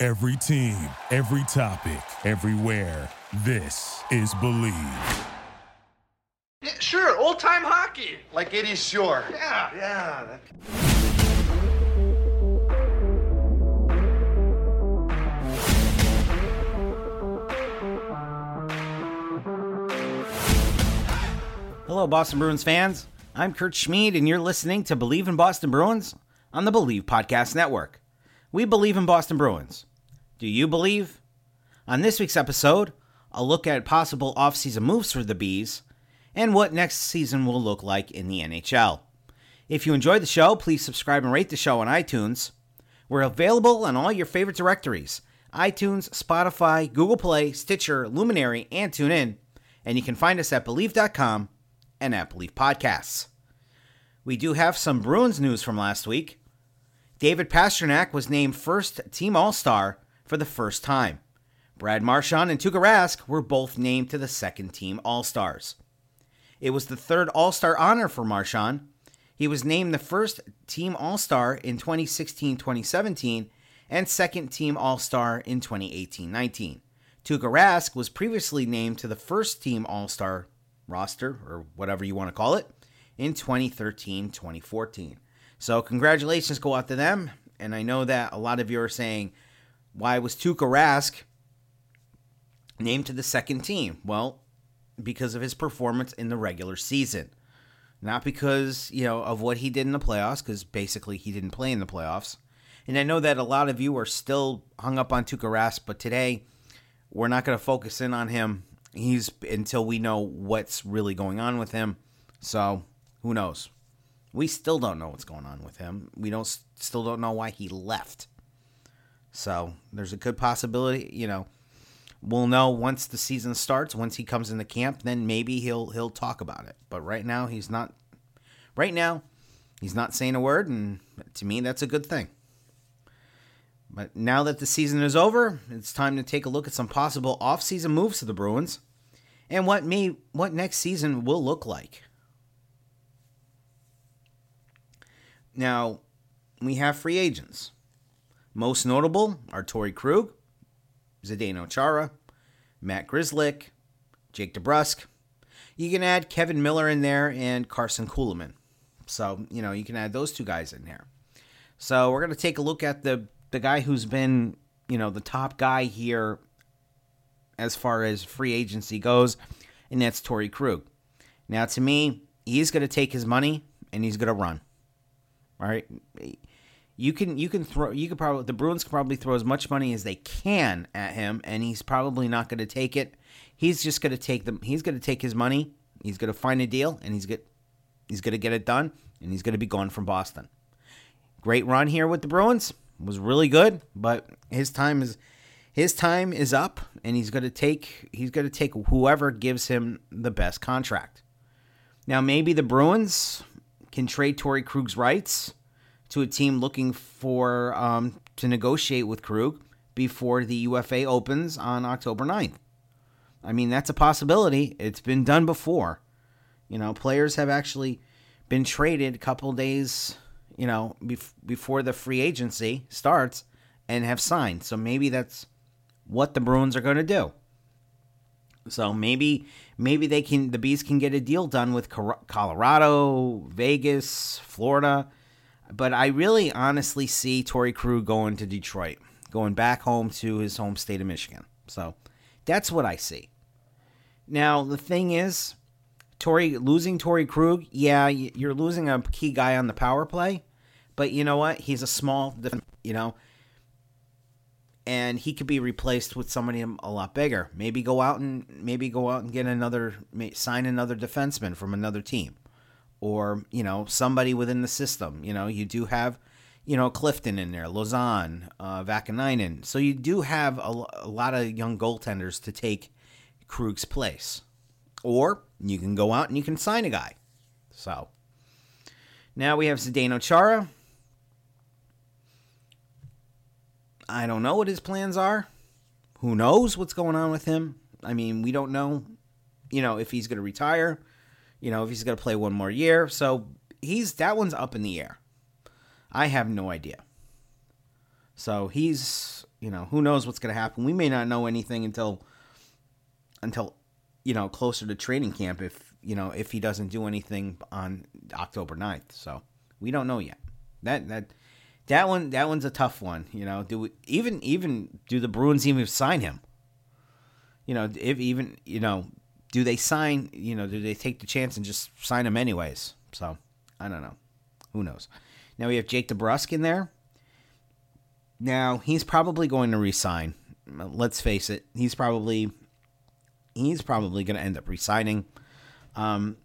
Every team, every topic, everywhere. This is Believe. Yeah, sure, old time hockey. Like 80s shore. Yeah, yeah. That... Hello, Boston Bruins fans. I'm Kurt Schmid, and you're listening to Believe in Boston Bruins on the Believe Podcast Network. We believe in Boston Bruins. Do you believe? On this week's episode, I'll look at possible offseason moves for the Bees and what next season will look like in the NHL. If you enjoyed the show, please subscribe and rate the show on iTunes. We're available on all your favorite directories iTunes, Spotify, Google Play, Stitcher, Luminary, and TuneIn. And you can find us at Believe.com and at Believe Podcasts. We do have some Bruins news from last week. David Pastrnak was named first team All Star for the first time. Brad Marchand and Tuukka Rask were both named to the second team All Stars. It was the third All Star honor for Marchand. He was named the first team All Star in 2016 2017 and second team All Star in 2018 19. Tuukka Rask was previously named to the first team All Star roster, or whatever you want to call it, in 2013 2014. So, congratulations go out to them. And I know that a lot of you are saying, why was Tuukka Rask named to the second team? Well, because of his performance in the regular season. Not because, you know, of what he did in the playoffs, because basically he didn't play in the playoffs. And I know that a lot of you are still hung up on Tuukka Rask, but today we're not going to focus in on him. He's until we know what's really going on with him. So, who knows? We still don't know what's going on with him. We don't still don't know why he left. So, there's a good possibility, you know, we'll know once the season starts, once he comes into camp, then maybe he'll he'll talk about it. But right now he's not right now he's not saying a word and to me that's a good thing. But now that the season is over, it's time to take a look at some possible off-season moves to the Bruins and what may what next season will look like. Now, we have free agents. Most notable are Torey Krug, Zdeno Chara, Matt Grzelcyk, Jake DeBrusk. You can add Kevan Miller in there and Carson Kuhlman. So, you know, you can add those two guys in there. So, we're going to take a look at the the guy who's been, you know, the top guy here as far as free agency goes, and that's Torey Krug. Now, to me, he's going to take his money and he's going to run. All right, you can you can throw you could probably the Bruins can probably throw as much money as they can at him, and he's probably not going to take it. He's just going to take them. He's going to take his money. He's going to find a deal, and he's get he's going to get it done, and he's going to be gone from Boston. Great run here with the Bruins was really good, but his time is his time is up, and he's going to take he's going to take whoever gives him the best contract. Now maybe the Bruins can trade Torey Krug's rights to a team looking for um, to negotiate with Krug before the UFA opens on October 9th. I mean, that's a possibility. It's been done before. You know, players have actually been traded a couple days, you know, bef- before the free agency starts and have signed. So maybe that's what the Bruins are going to do. So maybe maybe they can the Bees can get a deal done with Colorado, Vegas, Florida but I really honestly see Torey Krug going to Detroit, going back home to his home state of Michigan. So that's what I see. Now, the thing is, Torey losing Torey Krug, yeah, you're losing a key guy on the power play, but you know what? He's a small, you know, and he could be replaced with somebody a lot bigger. Maybe go out and maybe go out and get another, sign another defenseman from another team or you know somebody within the system. You know, you do have you know, Clifton in there, Lauzon, uh, Vaakanainen. So you do have a, a lot of young goaltenders to take Krug's place. Or you can go out and you can sign a guy. So now we have Zdeno Chara. I don't know what his plans are. Who knows what's going on with him? I mean, we don't know, you know, if he's going to retire, you know, if he's going to play one more year. So he's that one's up in the air. I have no idea. So he's, you know, who knows what's going to happen. We may not know anything until until you know, closer to training camp if, you know, if he doesn't do anything on October 9th. So, we don't know yet. That that that one that one's a tough one, you know. Do we, even even do the Bruins even sign him? You know, if even, you know, do they sign, you know, do they take the chance and just sign him anyways? So, I don't know. Who knows? Now we have Jake DeBrusk in there. Now, he's probably going to resign. Let's face it. He's probably he's probably going to end up resigning. Um,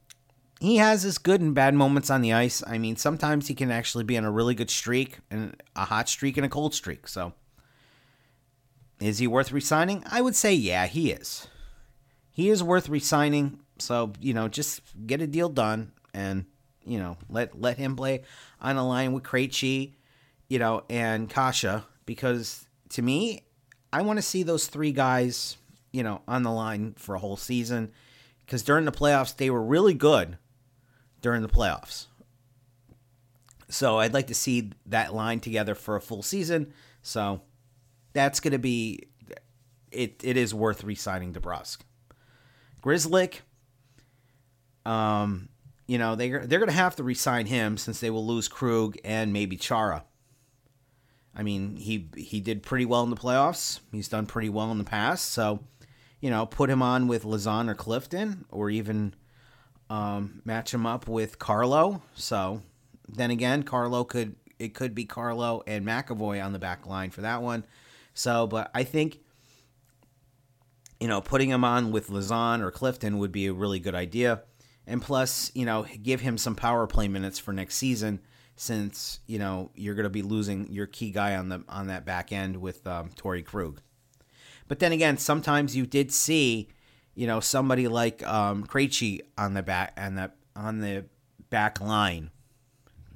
he has his good and bad moments on the ice. I mean, sometimes he can actually be on a really good streak and a hot streak and a cold streak. So, is he worth resigning? I would say, yeah, he is. He is worth resigning. So, you know, just get a deal done and, you know, let let him play on a line with Krejci, you know, and Kase, because to me, I want to see those three guys, you know, on the line for a whole season because during the playoffs they were really good during the playoffs. So I'd like to see that line together for a full season. So that's going to be it. It is worth re-signing DeBrusk. Grzelcyk, um, you know they they're going to have to re-sign him since they will lose Krug and maybe Chara. I mean, he he did pretty well in the playoffs. He's done pretty well in the past. So, you know, put him on with Lauzon or Clifton, or even um, match him up with Carlo. So, then again, Carlo could it could be Carlo and McAvoy on the back line for that one. So, but I think you know putting him on with Lauzon or Clifton would be a really good idea. And plus, you know, give him some power play minutes for next season since you know you're going to be losing your key guy on the on that back end with um, Krug. But then again, sometimes you did see, you know, somebody like um, Krejci on the back and that on the back line,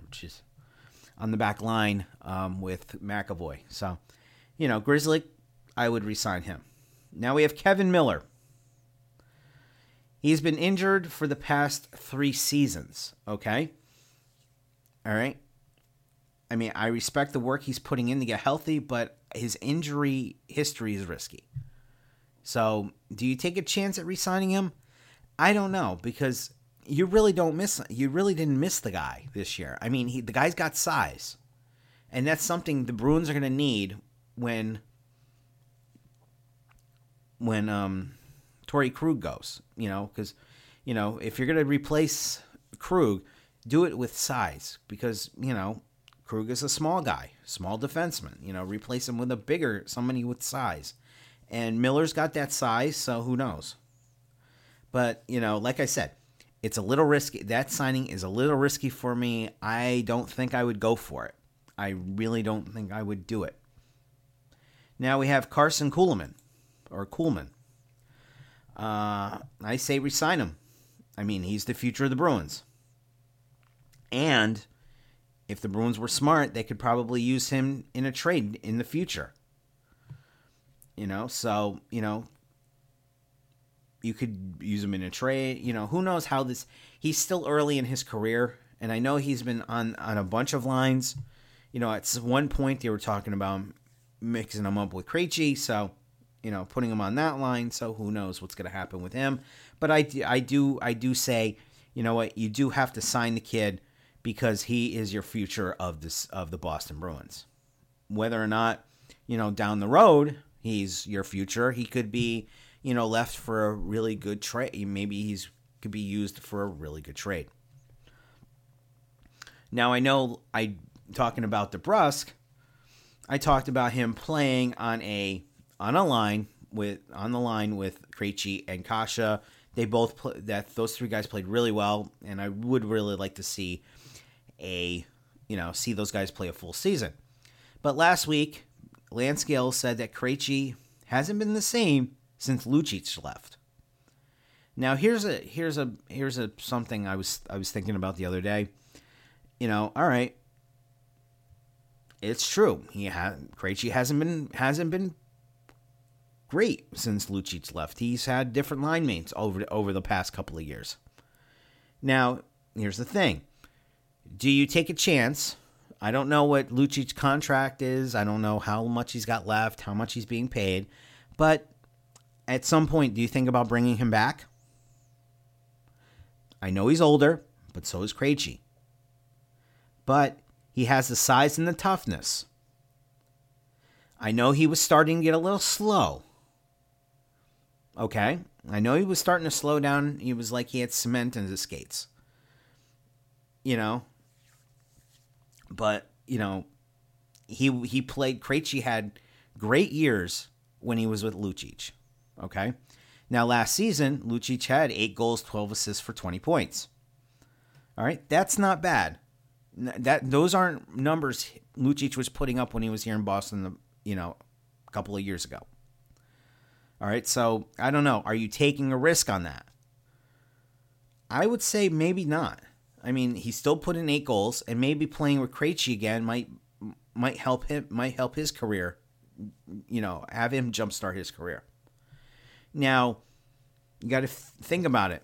which is on the back line um, with McAvoy. So, you know, Grizzly, I would resign him. Now we have Kevan Miller. He's been injured for the past three seasons. Okay. All right. I mean, I respect the work he's putting in to get healthy, but his injury history is risky. So, do you take a chance at re-signing him? I don't know because you really don't miss. You really didn't miss the guy this year. I mean, he, the guy's got size, and that's something the Bruins are going to need when when um Torey Krug goes. You know, because you know if you're going to replace Krug, do it with size because you know Krug is a small guy, small defenseman. You know, replace him with a bigger somebody with size, and Miller's got that size, so who knows? But you know, like I said, it's a little risky. That signing is a little risky for me. I don't think I would go for it. I really don't think I would do it. Now we have Carson Kuhlman, or Coolman. Uh, I say resign him. I mean, he's the future of the Bruins. And if the Bruins were smart, they could probably use him in a trade in the future. You know, so, you know, you could use him in a trade. You know, who knows how this he's still early in his career and I know he's been on on a bunch of lines. You know, at one point they were talking about mixing him up with Krejci, so you know, putting him on that line. So who knows what's going to happen with him? But I, I do I do say, you know what, you do have to sign the kid because he is your future of this of the Boston Bruins. Whether or not, you know, down the road he's your future, he could be, you know, left for a really good trade. Maybe he's could be used for a really good trade. Now I know I talking about DeBrusk, I talked about him playing on a on a line with on the line with Krejci and Kase. They both play, that those three guys played really well, and I would really like to see a you know, see those guys play a full season. But last week, Gill said that Krejci hasn't been the same since Lucic left. Now here's a here's a here's a something I was I was thinking about the other day. You know, all right, it's true. He had Krejci hasn't been hasn't been great since Lucic left. He's had different line mates over over the past couple of years. Now, here's the thing. Do you take a chance? I don't know what Lucic's contract is. I don't know how much he's got left, how much he's being paid. But at some point, do you think about bringing him back? I know he's older, but so is Krejci. But he has the size and the toughness. I know he was starting to get a little slow. Okay? I know he was starting to slow down. He was like he had cement in his skates. You know? But, you know, he he played Krejci had great years when he was with Lucic. Okay? Now, last season, Lucic had eight goals, 12 assists for 20 points. All right, that's not bad. That those aren't numbers Lucic was putting up when he was here in Boston, you know, a couple of years ago. All right, so I don't know. Are you taking a risk on that? I would say maybe not. I mean, he still put in eight goals, and maybe playing with Krejci again might might help him might help his career. You know, have him jumpstart his career. Now, you got to think about it.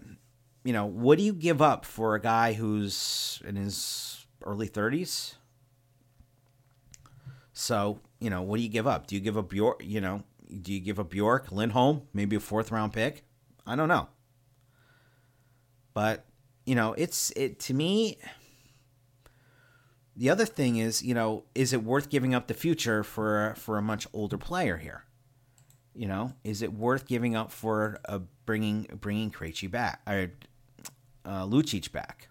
You know, what do you give up for a guy who's in his early 30s? So, you know, what do you give up? Do you give up your, you know, do you give up Bjork, Lindholm, maybe a fourth round pick? I don't know. But, you know, it's it to me the other thing is, you know, is it worth giving up the future for for a much older player here? You know, is it worth giving up for a bringing bringing Krejci back or uh, Lucic back?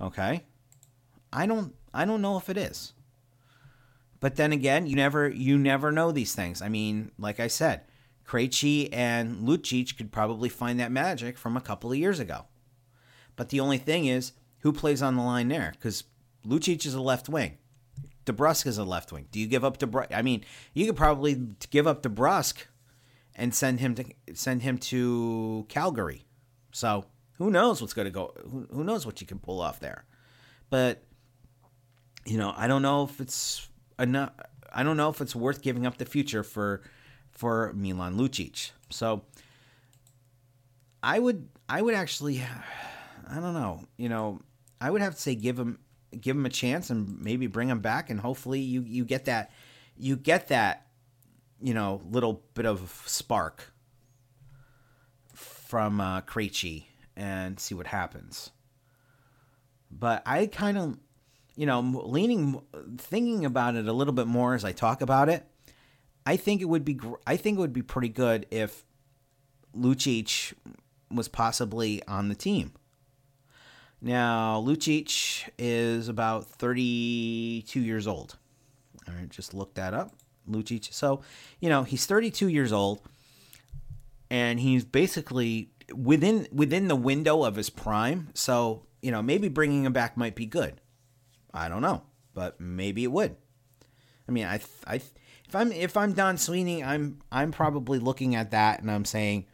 Okay, I don't I don't know if it is. But then again, you never you never know these things. I mean, like I said, Krejci and Lucic could probably find that magic from a couple of years ago. But the only thing is, who plays on the line there? Because Lucic is a left wing. DeBrusk is a left wing. Do you give up DeBrusk? I mean, you could probably give up DeBrusk and send him to send him to Calgary. So who knows what's going to go? Who, who knows what you can pull off there? But you know, I don't know if it's enough. I don't know if it's worth giving up the future for for Milan Lucic. So I would I would actually I don't know. You know, I would have to say give him give him a chance and maybe bring him back and hopefully you you get that you get that you know little bit of spark from uh, Krejci and see what happens. But I kind of you know leaning thinking about it a little bit more as I talk about it. I think it would be I think it would be pretty good if Lucic was possibly on the team. Now, Lucic is about 32 years old. All right, just look that up. Lucic. So, you know, he's 32 years old and he's basically within within the window of his prime. So, you know, maybe bringing him back might be good. I don't know, but maybe it would. I mean, I I if I'm if I'm Don Sweeney, I'm I'm probably looking at that and I'm saying,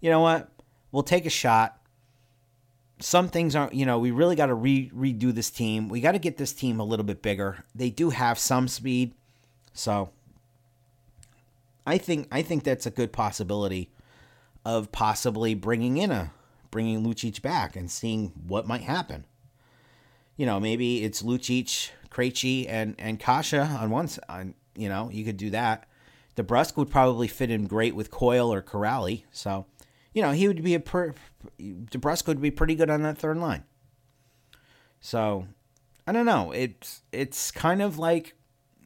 you know what? We'll take a shot some things aren't, you know, we really got to re- redo this team. We got to get this team a little bit bigger. They do have some speed. So I think I think that's a good possibility of possibly bringing in a bringing Lucic back and seeing what might happen. You know, maybe it's Lucic, Krejci, and and Kase on one side. You know, you could do that. DeBrusk would probably fit in great with Coyle or Kuraly. So you know, he would be a per, DeBrusk would be pretty good on that third line. So, I don't know. It's it's kind of like,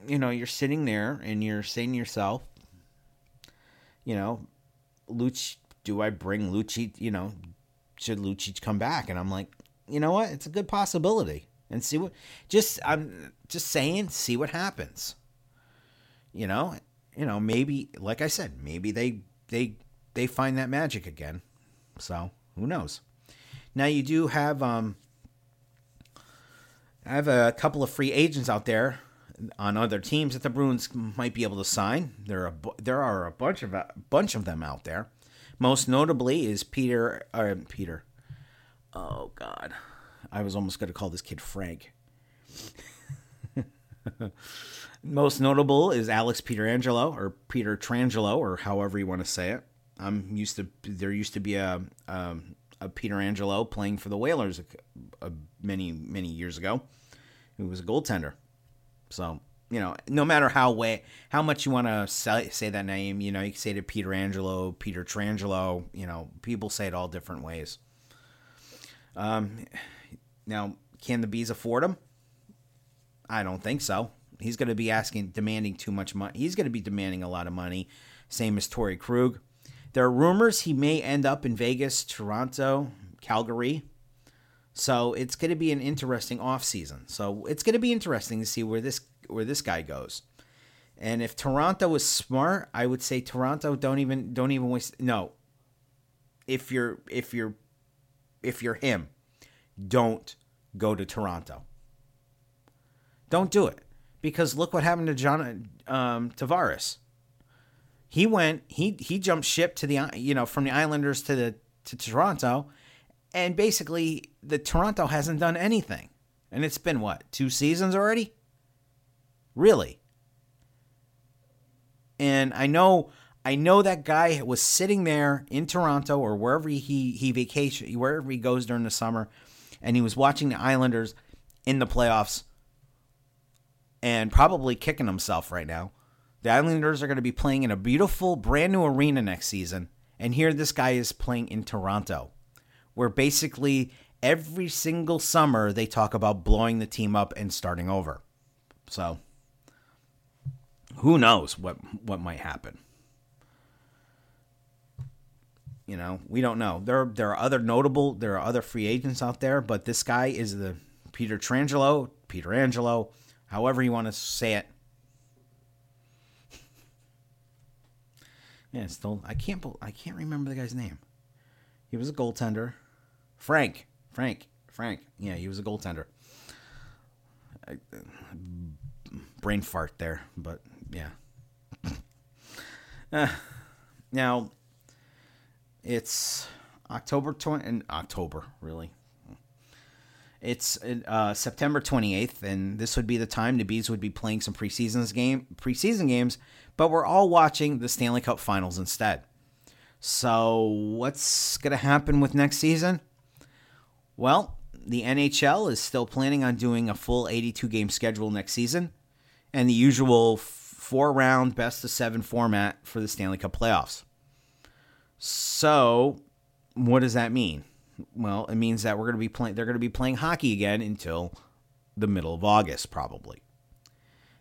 you know, you're sitting there and you're saying to yourself, you know, Luch, do I bring Lucic? You know, should Lucic come back? And I'm like, you know what? It's a good possibility. And see what, just I'm just saying, see what happens. You know, you know, maybe like I said, maybe they they they find that magic again. So who knows? Now you do have um, I have a couple of free agents out there on other teams that the Bruins might be able to sign. There are a, there are a bunch of a bunch of them out there. Most notably is Peter uh, Peter. Oh God, I was almost going to call this kid Frank. Most notable is Alex Pietrangelo or Peter Trangelo or however you want to say it. I'm used to there used to be a a, a Pietrangelo playing for the Whalers a, a, many many years ago. He was a goaltender. So you know, no matter how way how much you want to say, say that name, you know, you can say to Pietrangelo, Peter Trangelo. You know, people say it all different ways. Um, now, can the bees afford him? I don't think so. He's going to be asking, demanding too much money. He's going to be demanding a lot of money, same as Torey Krug. There are rumors he may end up in Vegas, Toronto, Calgary. So it's going to be an interesting offseason. So it's going to be interesting to see where this where this guy goes. And if Toronto is smart, I would say Toronto don't even don't even waste no. If you're if you're if you're him, don't go to Toronto. Don't do it because look what happened to John um, Tavares. He went he he jumped ship to the you know from the Islanders to the to Toronto, and basically the Toronto hasn't done anything, and it's been what two seasons already. Really. And I know I know that guy was sitting there in Toronto or wherever he he vacation wherever he goes during the summer, and he was watching the Islanders in the playoffs and probably kicking himself right now. The Islanders are going to be playing in a beautiful brand new arena next season. And here this guy is playing in Toronto, where basically every single summer they talk about blowing the team up and starting over. So who knows what what might happen. You know, we don't know. There there are other notable there are other free agents out there, but this guy is the Peter Trangelo, Peter Angelo, however you want to say it. yeah, still I can't I can't remember the guy's name. He was a goaltender. Frank, Frank, Frank. Yeah, he was a goaltender. brain fart there, but yeah. uh, now it's October 20 and October really it's uh, September 28th, and this would be the time the Bees would be playing some preseason game preseason games, but we're all watching the Stanley Cup Finals instead. So, what's going to happen with next season? Well, the NHL is still planning on doing a full 82 game schedule next season, and the usual four round best of seven format for the Stanley Cup playoffs. So, what does that mean? Well, it means that we're going to be playing. They're going to be playing hockey again until the middle of August, probably.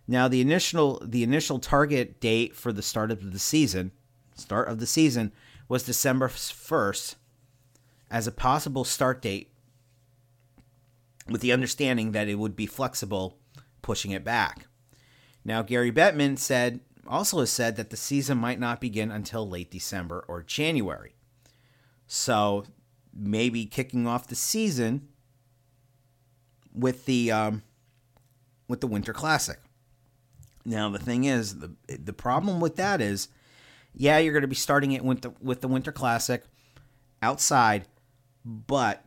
Now, the initial the initial target date for the start of the season, start of the season, was December first, as a possible start date, with the understanding that it would be flexible, pushing it back. Now, Gary Bettman said also has said that the season might not begin until late December or January. So maybe kicking off the season with the um, with the Winter Classic. Now the thing is the the problem with that is, yeah, you're going to be starting it with the with the Winter Classic outside, but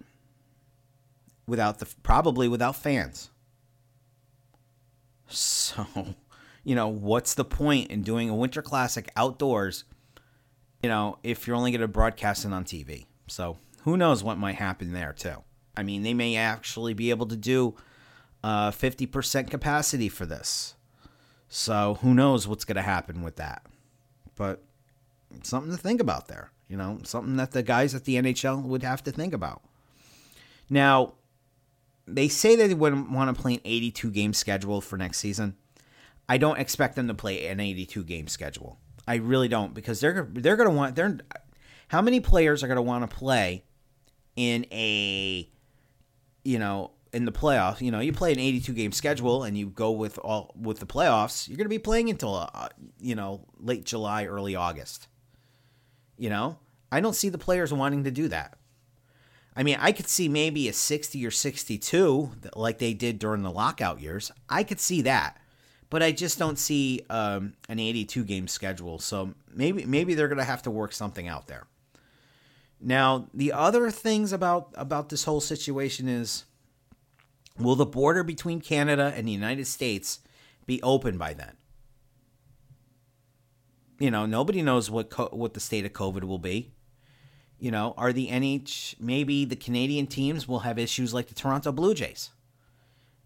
without the probably without fans. So, you know, what's the point in doing a Winter Classic outdoors? You know, if you're only going to broadcast it on TV. So who knows what might happen there too. I mean, they may actually be able to do uh, 50% capacity for this. So who knows what's going to happen with that. But something to think about there. You know, something that the guys at the NHL would have to think about. Now, they say they wouldn't want to play an 82 game schedule for next season. I don't expect them to play an 82 game schedule. I really don't because they're they're going to want they're how many players are going to want to play in a you know in the playoffs you know you play an 82 game schedule and you go with all with the playoffs you're going to be playing until uh, you know late july early august you know i don't see the players wanting to do that I mean, I could see maybe a 60 or 62 like they did during the lockout years. I could see that. But I just don't see um, an 82 game schedule. So maybe maybe they're going to have to work something out there. Now, the other things about about this whole situation is will the border between Canada and the United States be open by then? You know, nobody knows what co- what the state of COVID will be. You know, are the NH maybe the Canadian teams will have issues like the Toronto Blue Jays,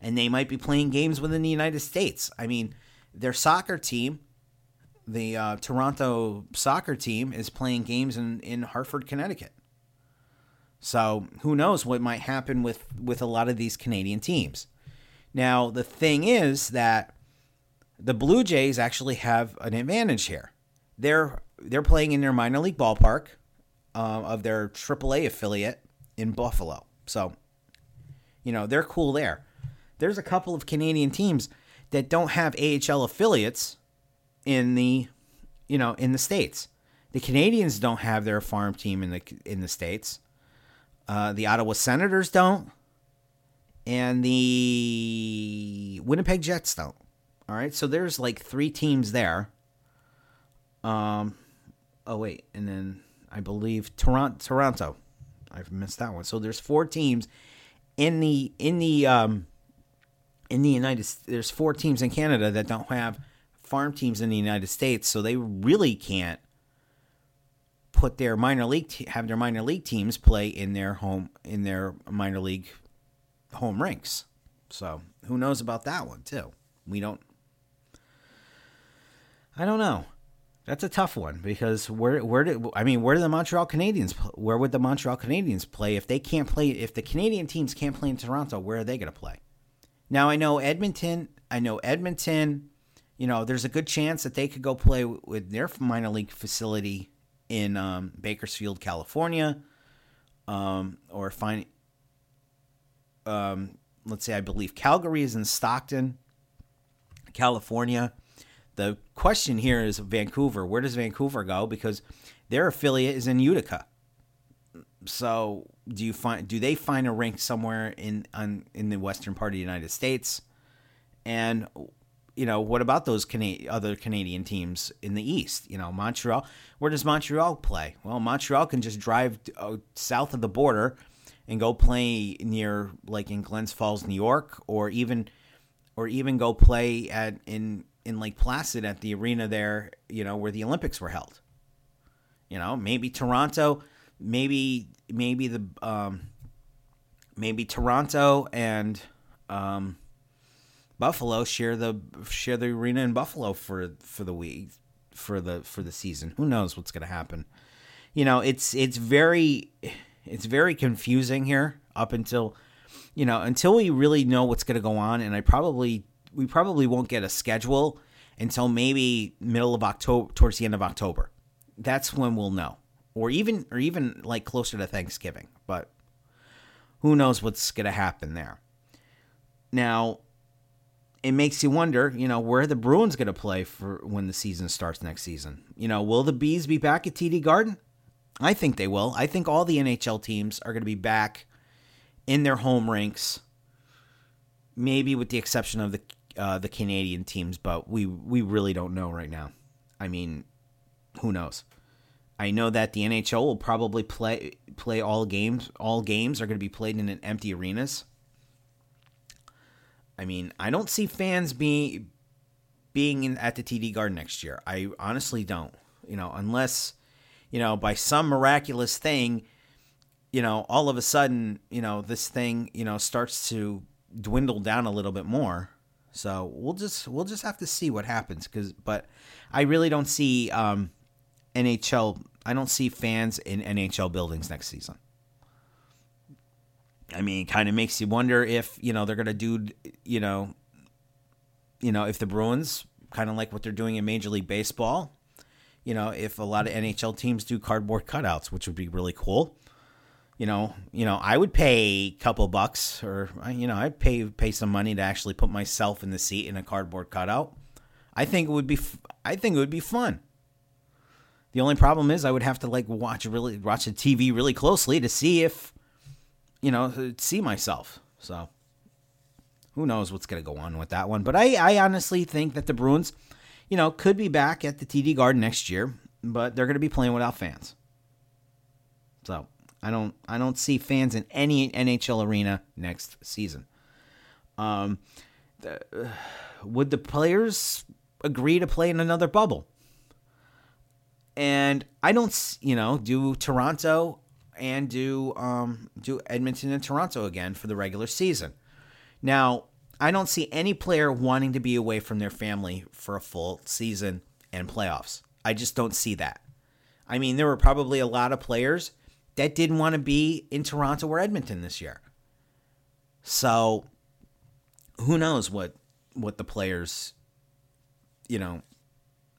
and they might be playing games within the United States. I mean, their soccer team, the uh, Toronto soccer team, is playing games in in Hartford, Connecticut. So who knows what might happen with with a lot of these Canadian teams. Now the thing is that the Blue Jays actually have an advantage here. They're they're playing in their minor league ballpark uh, of their AAA affiliate in Buffalo. So, you know, they're cool there. There's a couple of Canadian teams that don't have AHL affiliates in the, you know, in the states. The Canadiens don't have their farm team in the in the states. Uh, the Ottawa Senators don't, and the Winnipeg Jets don't. All right, so there's like three teams there. Um, oh wait, and then I believe Toronto. Toronto. I've missed that one. So there's four teams in the in the um in the United. There's four teams in Canada that don't have farm teams in the United States, so they really can't put their minor league te- have their minor league teams play in their home in their minor league home rinks. So who knows about that one too? We don't. I don't know. That's a tough one because where where did I mean where do the Montreal Canadiens where would the Montreal Canadiens play if they can't play if the Canadian teams can't play in Toronto where are they going to play? Now I know Edmonton I know Edmonton you know there's a good chance that they could go play with their minor league facility in um, Bakersfield California um, or find um, let's say I believe Calgary is in Stockton California the question here is Vancouver. Where does Vancouver go? Because their affiliate is in Utica. So do you find do they find a rink somewhere in on, in the western part of the United States? And you know what about those Cana- other Canadian teams in the east? You know Montreal. Where does Montreal play? Well, Montreal can just drive uh, south of the border and go play near like in Glens Falls, New York, or even or even go play at in in Lake Placid at the arena there, you know, where the Olympics were held. You know, maybe Toronto, maybe maybe the um, maybe Toronto and um, Buffalo share the share the arena in Buffalo for for the week for the for the season. Who knows what's going to happen? You know, it's it's very it's very confusing here up until you know until we really know what's going to go on, and I probably we probably won't get a schedule until maybe middle of October, towards the end of October. That's when we'll know, or even or even like closer to Thanksgiving. But who knows what's going to happen there? Now, it makes you wonder, you know, where the Bruins going to play for when the season starts next season. You know, will the Bees be back at TD Garden? I think they will. I think all the NHL teams are going to be back in their home rinks, maybe with the exception of the uh, the Canadian teams, but we we really don't know right now. I mean, who knows? I know that the NHL will probably play play all games. All games are going to be played in an empty arenas. I mean, I don't see fans being being in, at the TD Garden next year. I honestly don't. You know, unless you know by some miraculous thing, you know, all of a sudden, you know, this thing, you know, starts to dwindle down a little bit more. So we'll just we'll just have to see what happens. Cause but I really don't see um, NHL. I don't see fans in NHL buildings next season. I mean, it kind of makes you wonder if you know they're gonna do you know, you know if the Bruins kind of like what they're doing in Major League Baseball. You know, if a lot of NHL teams do cardboard cutouts, which would be really cool you know, you know, I would pay a couple bucks, or you know, I'd pay pay some money to actually put myself in the seat in a cardboard cutout. I think it would be, I think it would be fun. The only problem is I would have to like watch really watch the TV really closely to see if, you know, see myself. So who knows what's going to go on with that one. But I, I honestly think that the Bruins, you know, could be back at the TD Garden next year, but they're going to be playing without fans. So I don't I don't see fans in any NHL arena next season. Um, the, uh, would the players agree to play in another bubble? And I don't, you know, do Toronto and do um, do Edmonton and Toronto again for the regular season. Now, I don't see any player wanting to be away from their family for a full season and playoffs. I just don't see that. I mean, there were probably a lot of players that didn't want to be in Toronto or Edmonton this year. So, who knows what what the players you know,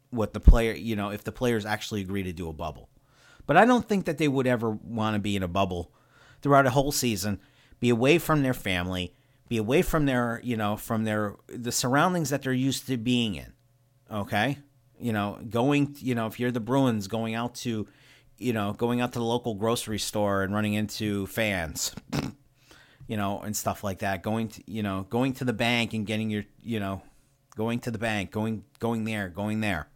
what the player, you know, if the players actually agree to do a bubble. But I don't think that they would ever want to be in a bubble throughout a whole season, be away from their family, be away from their, you know, from their the surroundings that they're used to being in. Okay? You know, going, you know, if you're the Bruins going out to, you know, going out to the local grocery store and running into fans, you know, and stuff like that, going to, you know, going to the bank and getting your, you know, going to the bank, going going there, going there.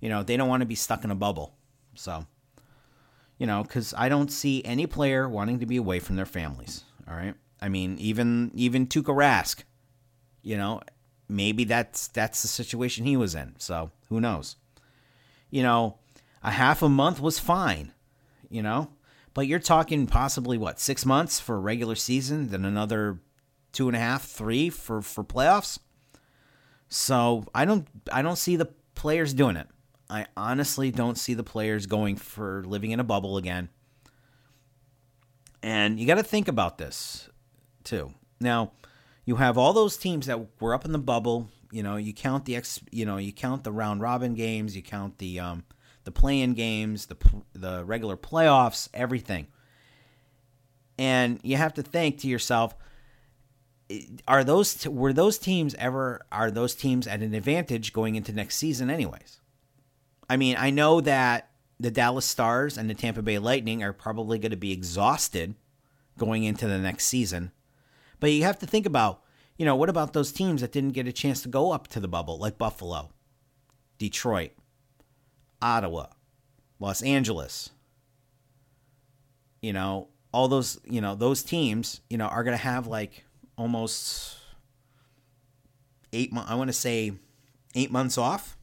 You know, they don't want to be stuck in a bubble. So, you know, because I don't see any player wanting to be away from their families. All right, I mean, even even Tuukka Rask, you know, maybe that's that's the situation he was in. So who knows? You know, a half a month was fine. You know, but you're talking possibly what six months for a regular season, then another two and a half, three for for playoffs. So I don't I don't see the players doing it. I honestly don't see the players going for living in a bubble again. And you got to think about this too. Now, you have all those teams that were up in the bubble. You know, you count the ex. You know, you count the round robin games. You count the um, the play-in games, the the regular playoffs, everything. And you have to think to yourself, are those were those teams ever are those teams at an advantage going into next season anyways i mean i know that the dallas stars and the tampa bay lightning are probably going to be exhausted going into the next season but you have to think about you know what about those teams that didn't get a chance to go up to the bubble like buffalo detroit ottawa los angeles you know all those you know those teams you know are going to have like almost eight months. I want to say eight months off.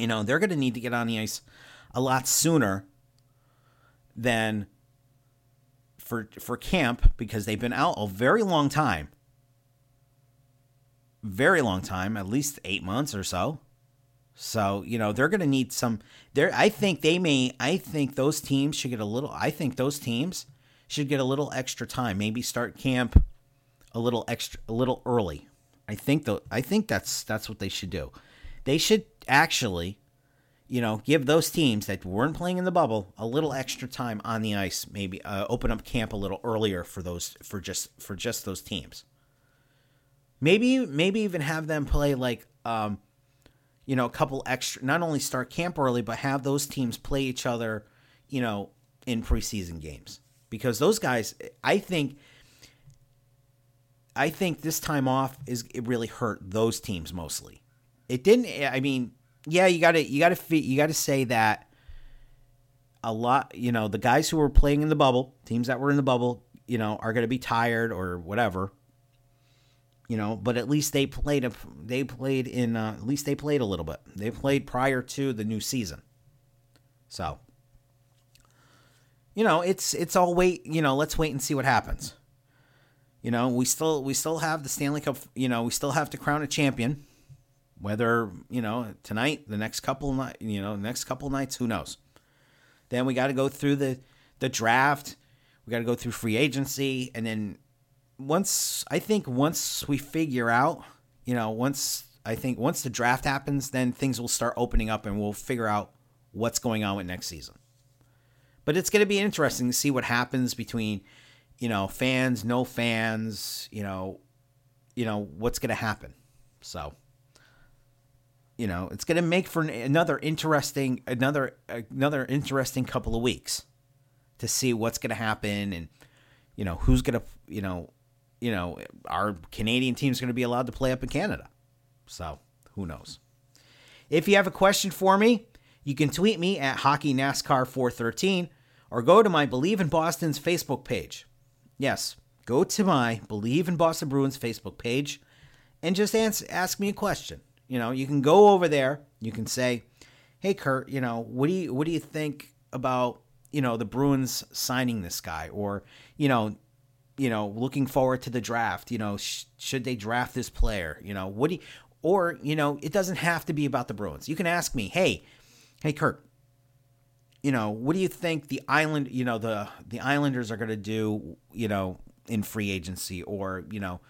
You know, they're going to need to get on the ice a lot sooner than for for camp because they've been out a very long time. Very long time, at least 8 months or so. So, you know, they're going to need some there I think they may I think those teams should get a little I think those teams should get a little extra time. Maybe start camp a little extra a little early. I think though I think that's that's what they should do. They should actually, you know, give those teams that weren't playing in the bubble a little extra time on the ice. Maybe uh, open up camp a little earlier for those for just for just those teams. Maybe maybe even have them play like um, you know, a couple extra. Not only start camp early, but have those teams play each other, you know, in preseason games because those guys, I think I think this time off is it really hurt those teams mostly. It didn't. I mean, yeah, you got to you got to you got to say that a lot. You know, the guys who were playing in the bubble, teams that were in the bubble, you know, are going to be tired or whatever. You know, but at least they played. A, they played in. Uh, at least they played a little bit. They played prior to the new season. So, you know, it's it's all wait. You know, let's wait and see what happens. You know, we still we still have the Stanley Cup. You know, we still have to crown a champion. Whether you know tonight, the next couple night, you know, next couple nights, who knows? Then we got to go through the the draft. We got to go through free agency, and then once I think once we figure out, you know, once I think once the draft happens, then things will start opening up, and we'll figure out what's going on with next season. But it's going to be interesting to see what happens between you know, fans, no fans, you know, you know what's going to happen. So, you know, it's going to make for another interesting another another interesting couple of weeks to see what's going to happen and you know, who's going to, you know, you know, our Canadian team's going to be allowed to play up in Canada. So, who knows? If you have a question for me, you can tweet me at Hockey NASCAR 413 or go to my Believe in Boston's Facebook page. Yes, go to my Believe in Boston Bruins Facebook page and just ask, ask me a question. You know, you can go over there, you can say, "Hey Kurt, you know, what do you what do you think about, you know, the Bruins signing this guy or, you know, you know, looking forward to the draft, you know, sh- should they draft this player? You know, what do you, or, you know, it doesn't have to be about the Bruins. You can ask me, "Hey, hey Kurt, you know, what do you think the island, you know, the the Islanders are going to do, you know, in free agency or, you know,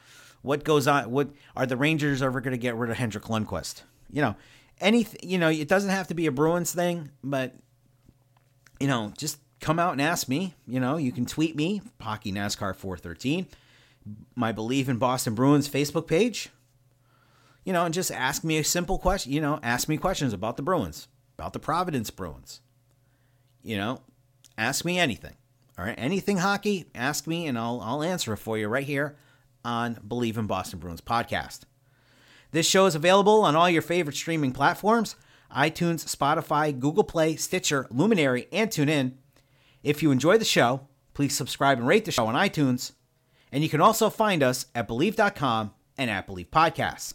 what goes on what are the Rangers ever going to get rid of Henrik Lundqvist? You know, anything, you know, it doesn't have to be a Bruins thing, but you know, just come out and ask me, you know, you can tweet me, Hockey NASCAR 413, my Believe in Boston Bruins Facebook page. You know, and just ask me a simple question, you know, ask me questions about the Bruins, about the Providence Bruins you know, ask me anything. All right, anything hockey, ask me, and I'll I'll answer it for you right here on Believe in Boston Bruins podcast. This show is available on all your favorite streaming platforms: iTunes, Spotify, Google Play, Stitcher, Luminary, and TuneIn. If you enjoy the show, please subscribe and rate the show on iTunes. And you can also find us at Believe.com and at Believe Podcasts.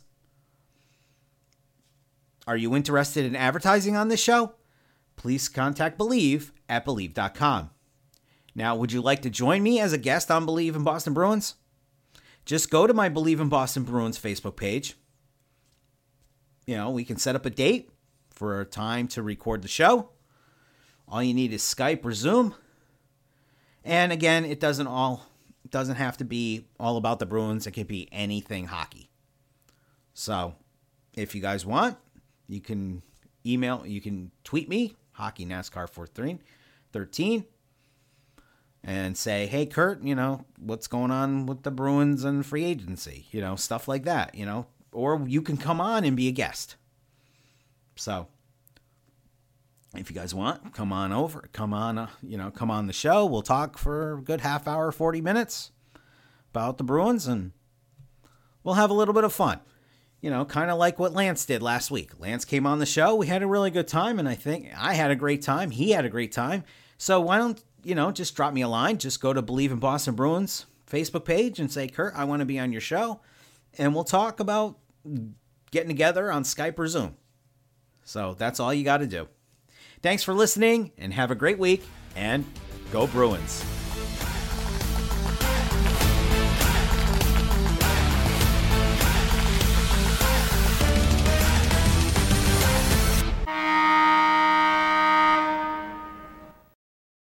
Are you interested in advertising on this show? please contact Believe at Believe.com. Now, would you like to join me as a guest on Believe in Boston Bruins? Just go to my Believe in Boston Bruins Facebook page. You know, we can set up a date for a time to record the show. All you need is Skype or Zoom. And again, it doesn't all it doesn't have to be all about the Bruins. It can be anything hockey. So, if you guys want, you can email, you can tweet me Hockey NASCAR 413 and say, hey, Kurt, you know, what's going on with the Bruins and free agency? You know, stuff like that, you know, or you can come on and be a guest. So, if you guys want, come on over, come on, uh, you know, come on the show. We'll talk for a good half hour, 40 minutes about the Bruins and we'll have a little bit of fun you know, kind of like what Lance did last week. Lance came on the show. We had a really good time, and I think I had a great time. He had a great time. So why don't, you know, just drop me a line. Just go to Believe in Boston Bruins Facebook page and say, Kurt, I want to be on your show. And we'll talk about getting together on Skype or Zoom. So that's all you got to do. Thanks for listening and have a great week and go Bruins.